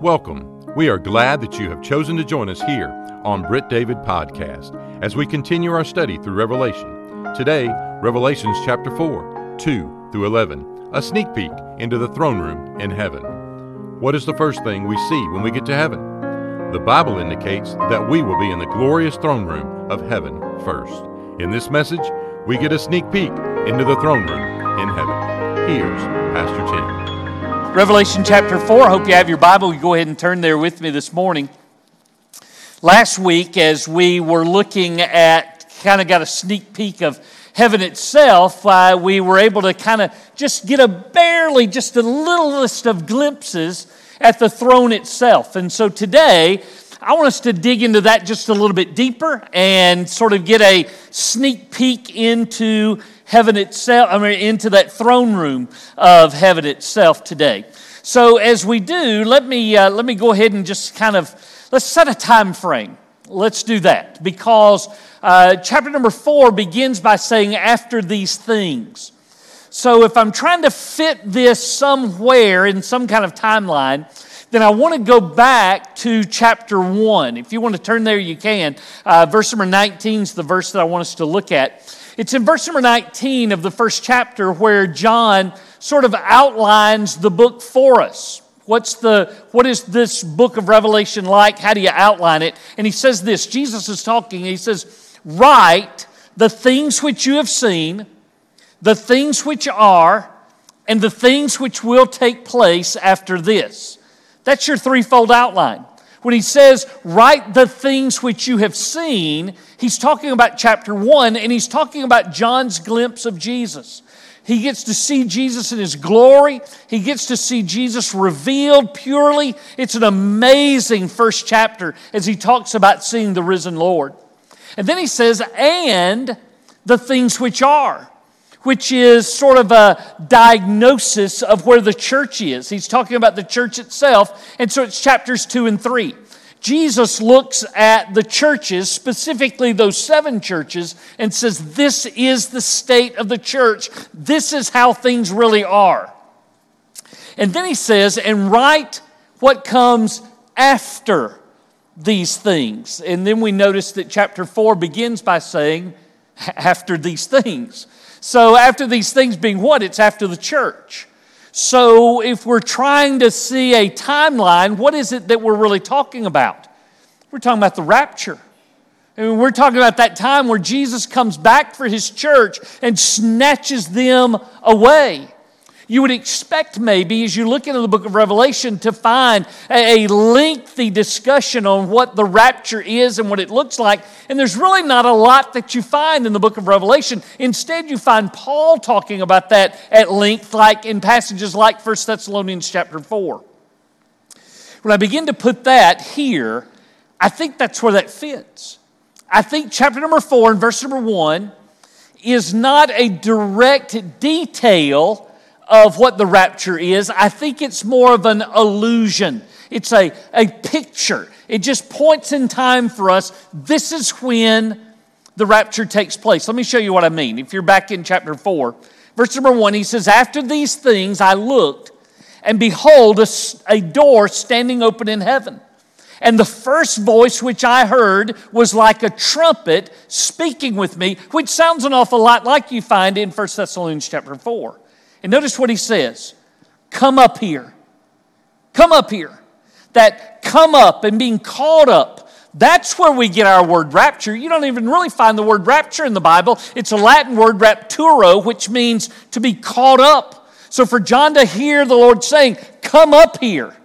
Welcome. We are glad that you have chosen to join us here on Britt David Podcast as we continue our study through Revelation. Today, Revelations chapter 4, 2 through 11, a sneak peek into the throne room in heaven. What is the first thing we see when we get to heaven? The Bible indicates that we will be in the glorious throne room of heaven first. In this message, we get a sneak peek into the throne room in heaven. Here's Pastor Tim. Revelation chapter 4. I hope you have your Bible. You go ahead and turn there with me this morning. Last week, as we were looking at, kind of got a sneak peek of heaven itself, uh, we were able to kind of just get a barely, just a littlest of glimpses at the throne itself. And so today, I want us to dig into that just a little bit deeper and sort of get a sneak peek into heaven itself, I mean, into that throne room of heaven itself today. So as we do, let me, uh, let me go ahead and just kind of, let's set a time frame. Let's do that because uh, chapter number four begins by saying, after these things. So if I'm trying to fit this somewhere in some kind of timeline, then I want to go back to chapter 1. If you want to turn there, you can. Uh, verse number 19 is the verse that I want us to look at. It's in verse number 19 of the first chapter where John sort of outlines the book for us. What's the, what is this book of Revelation like? How do you outline it? And he says this Jesus is talking, he says, Write the things which you have seen, the things which are, and the things which will take place after this. That's your threefold outline. When he says, write the things which you have seen, he's talking about chapter one and he's talking about John's glimpse of Jesus. He gets to see Jesus in his glory. He gets to see Jesus revealed purely. It's an amazing first chapter as he talks about seeing the risen Lord. And then he says, and the things which are which is sort of a diagnosis of where the church is. He's talking about the church itself, and so it's chapters two and three. Jesus looks at the churches, specifically those seven churches, and says, This is the state of the church. This is how things really are. And then he says, And write what comes after these things. And then we notice that chapter 4 begins by saying, After these things. So, after these things being what? It's after the church. So, if we're trying to see a timeline, what is it that we're really talking about? We're talking about the rapture. I mean, we're talking about that time where Jesus comes back for his church and snatches them away. You would expect, maybe, as you look into the book of Revelation, to find a lengthy discussion on what the rapture is and what it looks like. And there's really not a lot that you find in the book of Revelation. Instead, you find Paul talking about that at length, like in passages like 1 Thessalonians chapter 4. When I begin to put that here, I think that's where that fits. I think chapter number 4 and verse number 1 is not a direct detail of what the rapture is. I think it's more of an illusion. It's a, a picture. It just points in time for us. This is when the rapture takes place. Let me show you what I mean. If you're back in chapter 4, verse number 1, he says, After these things I looked, and behold, a, a door standing open in heaven. And the first voice which I heard was like a trumpet speaking with me, which sounds an awful lot like you find in 1 Thessalonians chapter 4. And notice what he says Come up here. Come up here. That come up and being called up. That's where we get our word rapture. You don't even really find the word rapture in the Bible. It's a Latin word rapturo, which means to be caught up. So for John to hear the Lord saying, Come up here,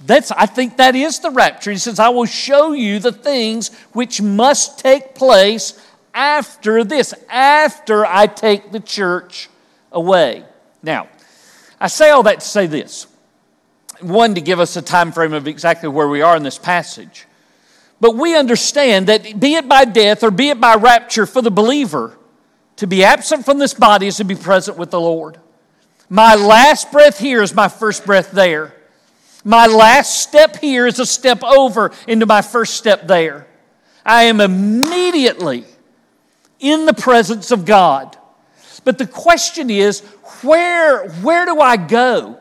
that's, I think that is the rapture. He says, I will show you the things which must take place after this, after I take the church away. Now, I say all that to say this. One, to give us a time frame of exactly where we are in this passage. But we understand that be it by death or be it by rapture for the believer, to be absent from this body is to be present with the Lord. My last breath here is my first breath there. My last step here is a step over into my first step there. I am immediately in the presence of God. But the question is, where, where do I go?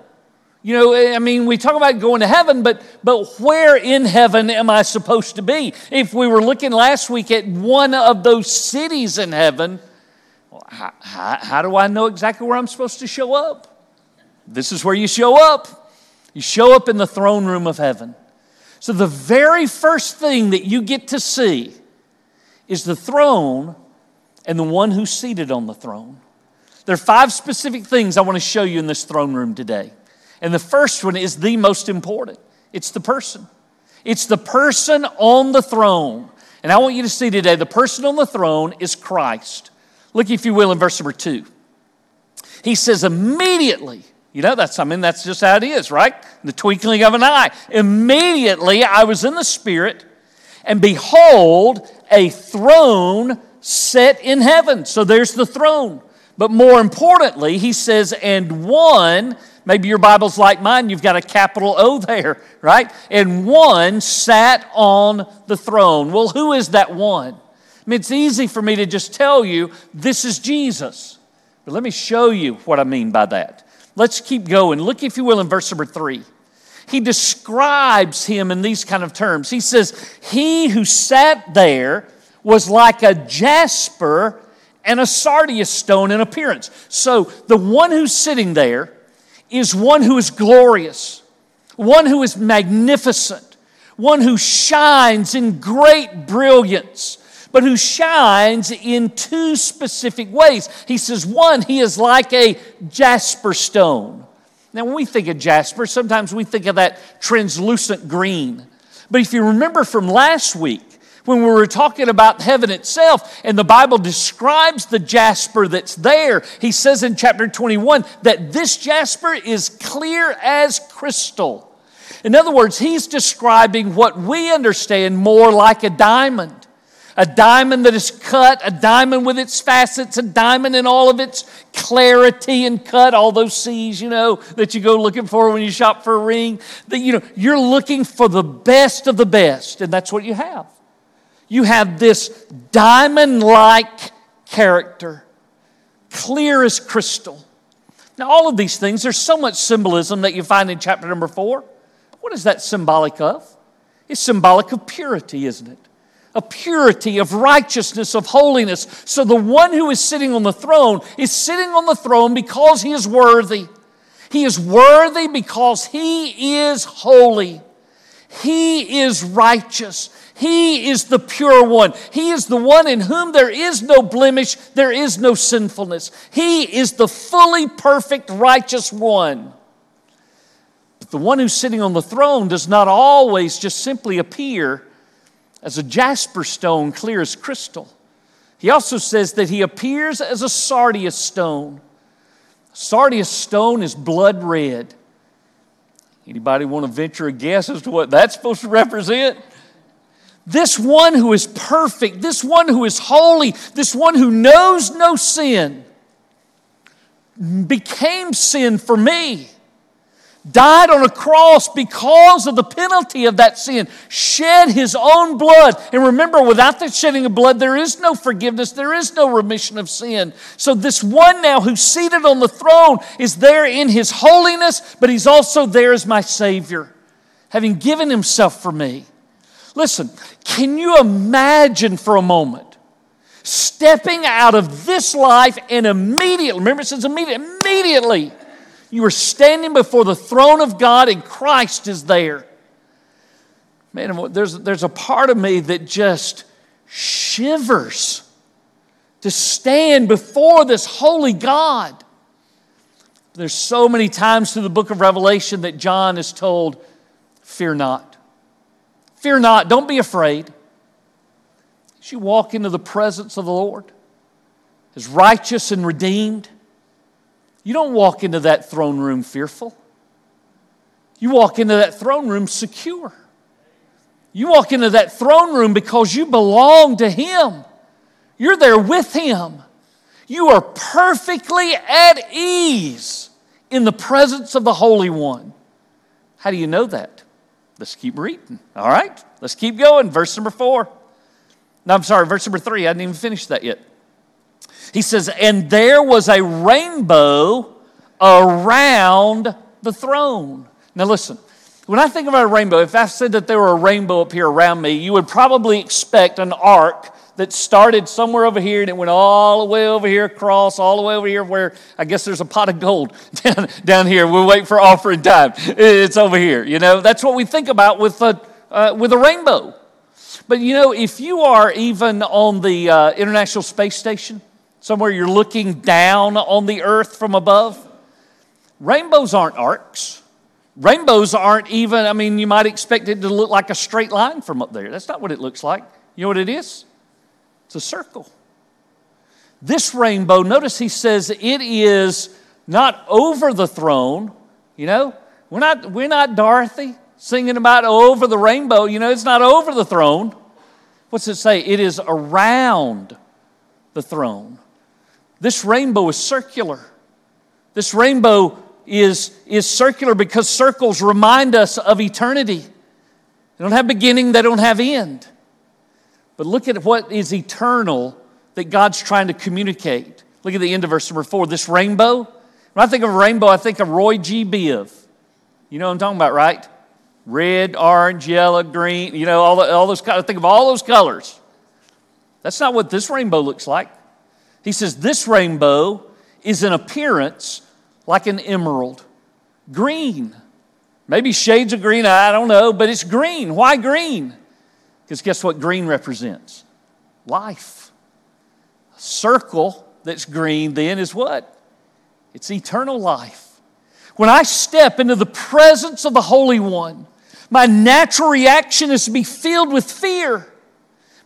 You know, I mean, we talk about going to heaven, but, but where in heaven am I supposed to be? If we were looking last week at one of those cities in heaven, well, how, how, how do I know exactly where I'm supposed to show up? This is where you show up. You show up in the throne room of heaven. So, the very first thing that you get to see is the throne and the one who's seated on the throne. There are five specific things I want to show you in this throne room today. And the first one is the most important it's the person. It's the person on the throne. And I want you to see today the person on the throne is Christ. Look, if you will, in verse number two. He says, immediately, you know, that's, I mean, that's just how it is, right? The twinkling of an eye. Immediately I was in the Spirit, and behold, a throne set in heaven. So there's the throne. But more importantly, he says, and one, maybe your Bible's like mine, you've got a capital O there, right? And one sat on the throne. Well, who is that one? I mean, it's easy for me to just tell you this is Jesus. But let me show you what I mean by that. Let's keep going. Look, if you will, in verse number three. He describes him in these kind of terms. He says, He who sat there was like a jasper and a sardius stone in appearance. So the one who's sitting there is one who is glorious, one who is magnificent, one who shines in great brilliance but who shines in two specific ways. He says, one, he is like a jasper stone. Now, when we think of jasper, sometimes we think of that translucent green. But if you remember from last week, when we were talking about heaven itself, and the Bible describes the jasper that's there, he says in chapter 21 that this jasper is clear as crystal. In other words, he's describing what we understand more like a diamond a diamond that is cut, a diamond with its facets, a diamond in all of its clarity and cut, all those C's, you know, that you go looking for when you shop for a ring. That, you know, you're looking for the best of the best, and that's what you have. You have this diamond like character, clear as crystal. Now, all of these things, there's so much symbolism that you find in chapter number four. What is that symbolic of? It's symbolic of purity, isn't it? a purity, of righteousness, of holiness. So the one who is sitting on the throne is sitting on the throne because he is worthy. He is worthy because he is holy. He is righteous. He is the pure one. He is the one in whom there is no blemish, there is no sinfulness. He is the fully perfect, righteous one. But the one who's sitting on the throne does not always just simply appear as a jasper stone, clear as crystal. He also says that he appears as a sardius stone. Sardius stone is blood red. Anybody want to venture a guess as to what that's supposed to represent? This one who is perfect, this one who is holy, this one who knows no sin, became sin for me died on a cross because of the penalty of that sin, shed his own blood. And remember, without the shedding of blood, there is no forgiveness, there is no remission of sin. So, this one now who's seated on the throne is there in his holiness, but he's also there as my Savior, having given himself for me. Listen, can you imagine for a moment? Stepping out of this life and immediately, remember it says immediately, immediately you are standing before the throne of God and Christ is there. Man, there's, there's a part of me that just shivers to stand before this holy God. There's so many times through the book of Revelation that John is told, Fear not. Fear not. Don't be afraid. As you walk into the presence of the Lord, as righteous and redeemed, you don't walk into that throne room fearful. You walk into that throne room secure. You walk into that throne room because you belong to Him. You're there with Him. You are perfectly at ease in the presence of the Holy One. How do you know that? Let's keep reading. All right, let's keep going. Verse number four. No, I'm sorry, verse number three. I didn't even finish that yet. He says, And there was a rainbow around the throne. Now, listen, when I think about a rainbow, if I said that there were a rainbow up here around me, you would probably expect an arc that started somewhere over here and it went all the way over here across, all the way over here where I guess there's a pot of gold down, down here. We'll wait for offering time. It's over here. You know, that's what we think about with a, uh, with a rainbow. But you know, if you are even on the uh, International Space Station, somewhere you're looking down on the earth from above, rainbows aren't arcs. Rainbows aren't even, I mean, you might expect it to look like a straight line from up there. That's not what it looks like. You know what it is? It's a circle. This rainbow, notice he says it is not over the throne. You know, we're not, we're not Dorothy singing about over the rainbow. You know, it's not over the throne. What's it say? It is around the throne. This rainbow is circular. This rainbow is, is circular because circles remind us of eternity. They don't have beginning, they don't have end. But look at what is eternal that God's trying to communicate. Look at the end of verse number four. This rainbow, when I think of a rainbow, I think of Roy G. Biv. You know what I'm talking about, right? Red, orange, yellow, green, you know, all, the, all those colors. Think of all those colors. That's not what this rainbow looks like. He says this rainbow is an appearance like an emerald, green. Maybe shades of green, I don't know, but it's green. Why green? Because guess what green represents? Life. A circle that's green then is what? It's eternal life. When I step into the presence of the Holy One, my natural reaction is to be filled with fear.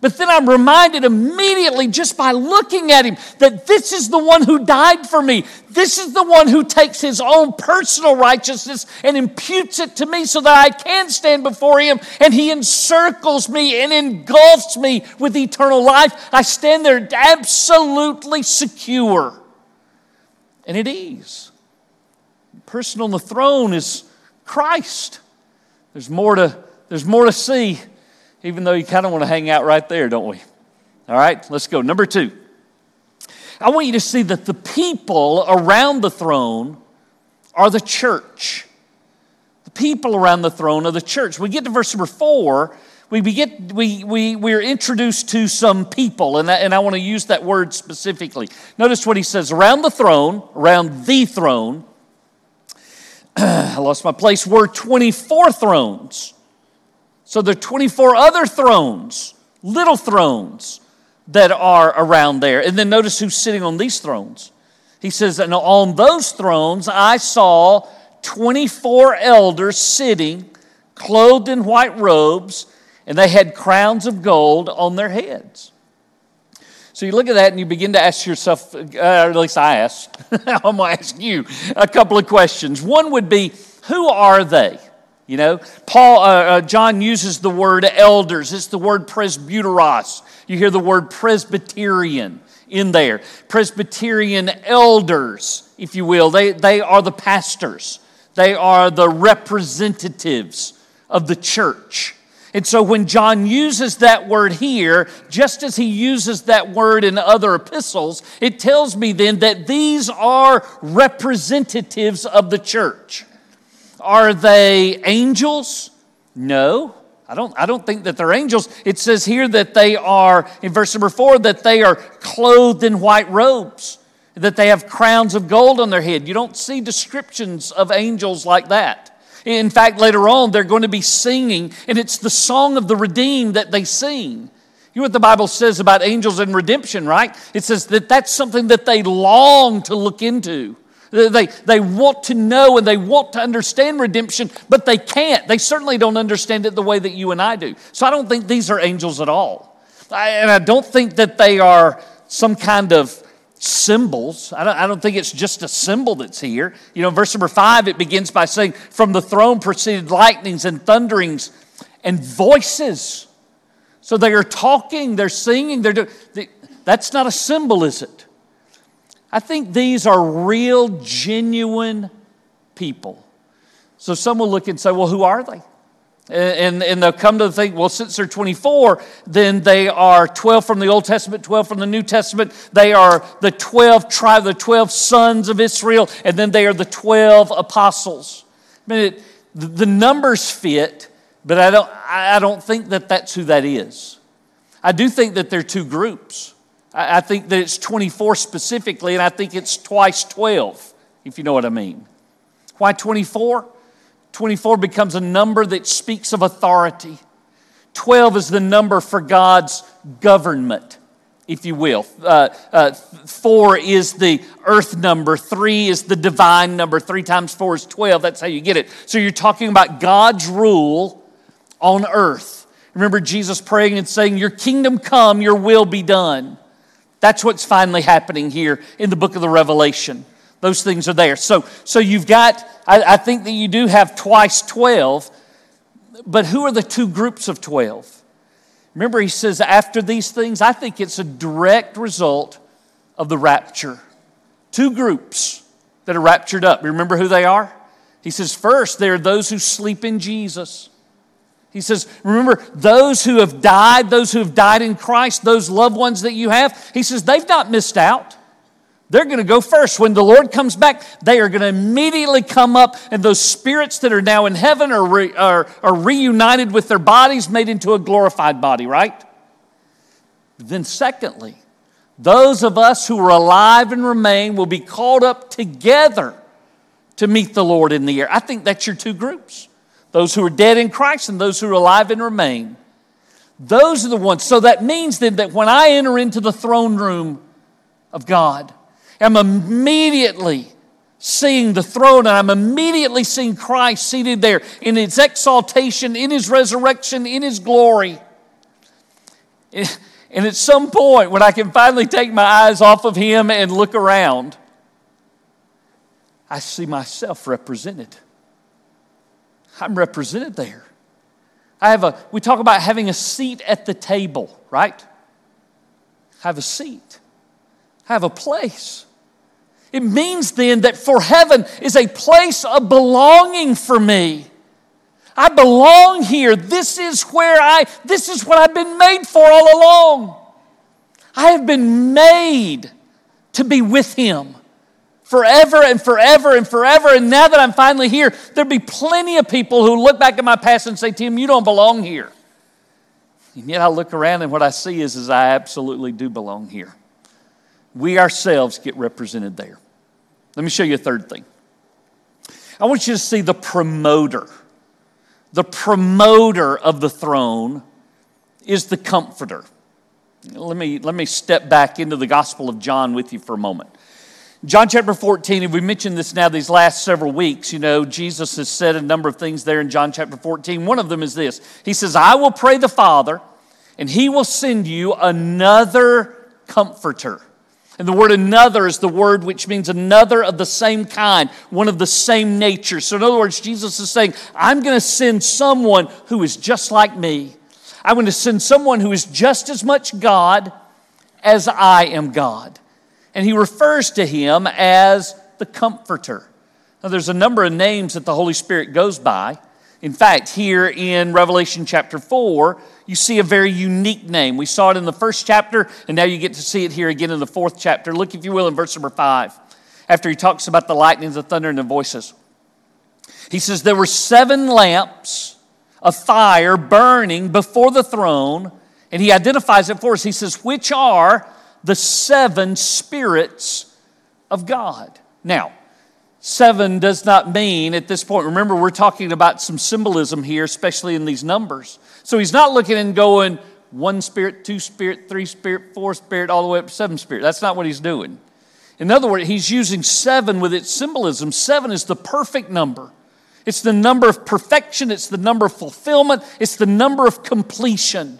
But then I'm reminded immediately just by looking at him that this is the one who died for me. This is the one who takes his own personal righteousness and imputes it to me so that I can stand before him and he encircles me and engulfs me with eternal life. I stand there absolutely secure and at ease. The person on the throne is Christ. There's more to, there's more to see even though you kind of want to hang out right there, don't we? All right, let's go. Number two. I want you to see that the people around the throne are the church. The people around the throne are the church. We get to verse number four, we, begin, we, we, we're introduced to some people, and I, and I want to use that word specifically. Notice what he says around the throne, around the throne. I lost my place, were 24 thrones. So there are 24 other thrones, little thrones, that are around there. And then notice who's sitting on these thrones. He says, And on those thrones I saw 24 elders sitting, clothed in white robes, and they had crowns of gold on their heads. So you look at that and you begin to ask yourself, uh, or at least I asked, I'm going to ask you a couple of questions. One would be, who are they? You know, Paul, uh, uh, John uses the word elders. It's the word presbyteros. You hear the word Presbyterian in there. Presbyterian elders, if you will. They, they are the pastors. They are the representatives of the church. And so when John uses that word here, just as he uses that word in other epistles, it tells me then that these are representatives of the church. Are they angels? No. I don't, I don't think that they're angels. It says here that they are, in verse number four, that they are clothed in white robes, that they have crowns of gold on their head. You don't see descriptions of angels like that. In fact, later on, they're going to be singing, and it's the song of the redeemed that they sing. You know what the Bible says about angels and redemption, right? It says that that's something that they long to look into. They, they want to know and they want to understand redemption, but they can't. They certainly don't understand it the way that you and I do. So I don't think these are angels at all. I, and I don't think that they are some kind of symbols. I don't, I don't think it's just a symbol that's here. You know, verse number five, it begins by saying, From the throne proceeded lightnings and thunderings and voices. So they are talking, they're singing, they're doing. That's not a symbol, is it? I think these are real, genuine people. So some will look and say, well, who are they? And, and they'll come to think, well, since they're 24, then they are 12 from the Old Testament, 12 from the New Testament. They are the 12 tribe, the 12 sons of Israel, and then they are the 12 apostles. I mean, it, the numbers fit, but I don't, I don't think that that's who that is. I do think that they're two groups. I, think that it's 24 specifically, and I think it's twice 12, if you know what I mean. Why 24? 24 becomes a number that speaks of authority. 12 is the number for God's government, if you will. Uh, uh, four is the earth number, three is the divine number. Three times four is 12. That's how you get it. So you're talking about God's rule on earth. Remember Jesus praying and saying, Your kingdom come, your will be done. That's what's finally happening here in the book of the Revelation. Those things are there. So, so you've got, I, I think that you do have twice 12, but who are the two groups of 12? Remember, he says, after these things, I think it's a direct result of the rapture. Two groups that are raptured up. Remember who they are? He says, first, there are those who sleep in Jesus. He says, remember, those who have died, those who have died in Christ, those loved ones that you have, he says, they've not missed out. They're going to go first. When the Lord comes back, they are going to immediately come up, and those spirits that are now in heaven are, re, are, are reunited with their bodies, made into a glorified body, right? Then, secondly, those of us who are alive and remain will be called up together to meet the Lord in the air. I think that's your two groups those who are dead in Christ and those who are alive and remain. Those are the ones. So that means then that when I enter into the throne room of God, I'm immediately seeing the throne and I'm immediately seeing Christ seated there in his exaltation, in his resurrection, in his glory. And at some point, when I can finally take my eyes off of him and look around, I see myself represented. I'm represented there. I have a, we talk about having a seat at the table, right? I have a seat. I have a place. It means then that for heaven is a place of belonging for me. I belong here. This is where I, this is what I've been made for all along. I have been made to be with Him forever and forever and forever. And now that I'm finally here, there'll be plenty of people who look back at my past and say, Tim, you don't belong here. And yet I look around and what I see is, is I absolutely do belong here. We ourselves get represented there. Let me show you a third thing. I want you to see the promoter. The promoter of the throne is the comforter. Let me, let me step back into the Gospel of John with you for a moment. John chapter 14, and we mentioned this now these last several weeks. You know, Jesus has said a number of things there in John chapter 14. One of them is this He says, I will pray the Father, and he will send you another comforter. And the word another is the word which means another of the same kind, one of the same nature. So, in other words, Jesus is saying, I'm going to send someone who is just like me. I'm going to send someone who is just as much God as I am God. And he refers to him as the Comforter. Now, there's a number of names that the Holy Spirit goes by. In fact, here in Revelation chapter 4, you see a very unique name. We saw it in the first chapter, and now you get to see it here again in the fourth chapter. Look, if you will, in verse number 5, after he talks about the lightnings, the thunder, and the voices. He says, There were seven lamps of fire burning before the throne, and he identifies it for us. He says, Which are the seven spirits of God. Now, Seven does not mean at this point, remember, we're talking about some symbolism here, especially in these numbers. So he's not looking and going one spirit, two spirit, three spirit, four spirit, all the way up to seven spirit. That's not what he's doing. In other words, he's using seven with its symbolism. Seven is the perfect number. It's the number of perfection, it's the number of fulfillment, it's the number of completion.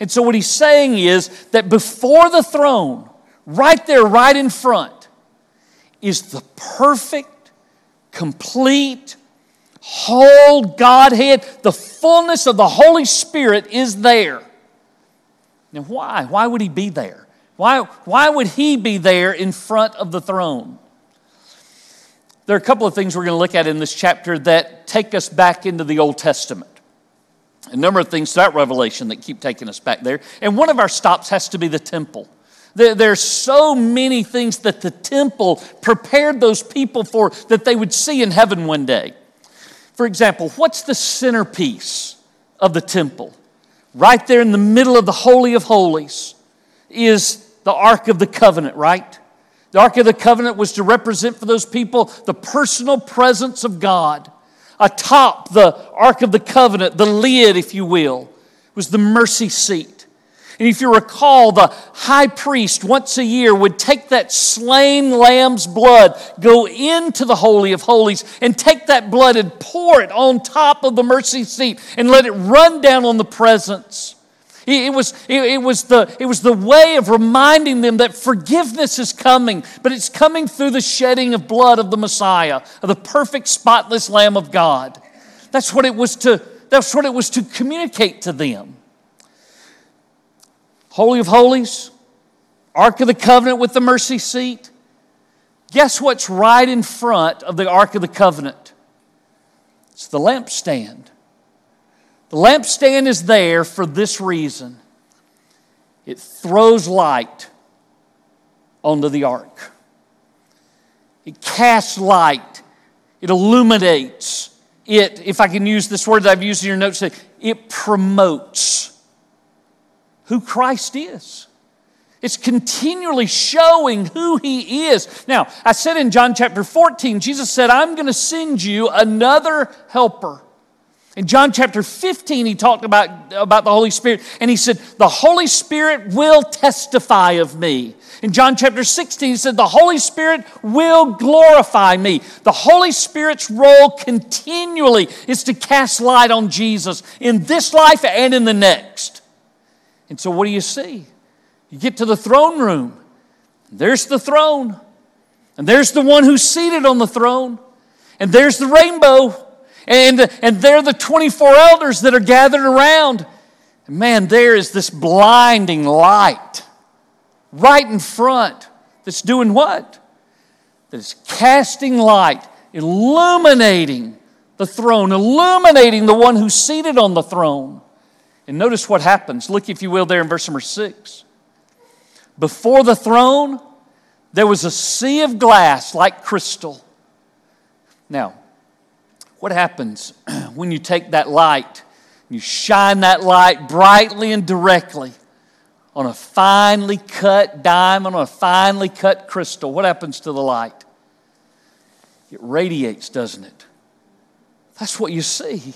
And so, what he's saying is that before the throne, right there, right in front, is the perfect, complete, whole Godhead. The fullness of the Holy Spirit is there. Now, why? Why would he be there? Why, why would he be there in front of the throne? There are a couple of things we're going to look at in this chapter that take us back into the Old Testament. A number of things to that Revelation that keep taking us back there. And one of our stops has to be the temple. There, there's so many things that the temple prepared those people for that they would see in heaven one day. For example, what's the centerpiece of the temple? Right there in the middle of the Holy of Holies is the Ark of the Covenant, right? The Ark of the Covenant was to represent for those people the personal presence of God. Atop the Ark of the Covenant, the lid, if you will, was the mercy seat. And if you recall, the high priest once a year would take that slain lamb's blood, go into the Holy of Holies, and take that blood and pour it on top of the mercy seat and let it run down on the presence. It was, it, was the, it was the way of reminding them that forgiveness is coming, but it's coming through the shedding of blood of the Messiah, of the perfect, spotless Lamb of God. That's what it was to, that's what it was to communicate to them. Holy of Holies, Ark of the Covenant with the mercy seat. Guess what's right in front of the Ark of the Covenant? It's the lampstand. The lampstand is there for this reason it throws light onto the ark, it casts light, it illuminates, it, if I can use this word that I've used in your notes, it promotes who Christ is. It's continually showing who he is. Now, I said in John chapter 14, Jesus said, I'm going to send you another helper. In John chapter 15, he talked about, about the Holy Spirit, and he said, The Holy Spirit will testify of me. In John chapter 16, he said, The Holy Spirit will glorify me. The Holy Spirit's role continually is to cast light on Jesus in this life and in the next. And so, what do you see? You get to the throne room, there's the throne, and there's the one who's seated on the throne, and there's the rainbow, and, and they're the 24 elders that are gathered around. Man, there is this blinding light right in front that's doing what? That is casting light, illuminating the throne, illuminating the one who's seated on the throne. And notice what happens. Look, if you will, there in verse number six. Before the throne, there was a sea of glass like crystal. Now, what happens when you take that light, you shine that light brightly and directly on a finely cut diamond, on a finely cut crystal? What happens to the light? It radiates, doesn't it? That's what you see.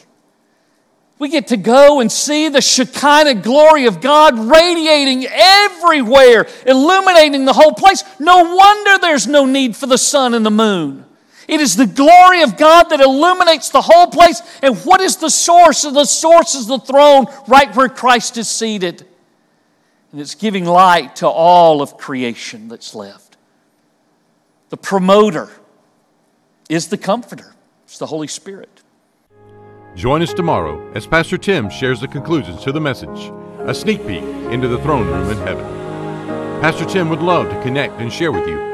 We get to go and see the Shekinah glory of God radiating everywhere, illuminating the whole place. No wonder there's no need for the sun and the moon. It is the glory of God that illuminates the whole place. And what is the source? The source is the throne right where Christ is seated. And it's giving light to all of creation that's left. The promoter is the comforter, it's the Holy Spirit. Join us tomorrow as Pastor Tim shares the conclusions to the message, a sneak peek into the throne room in heaven. Pastor Tim would love to connect and share with you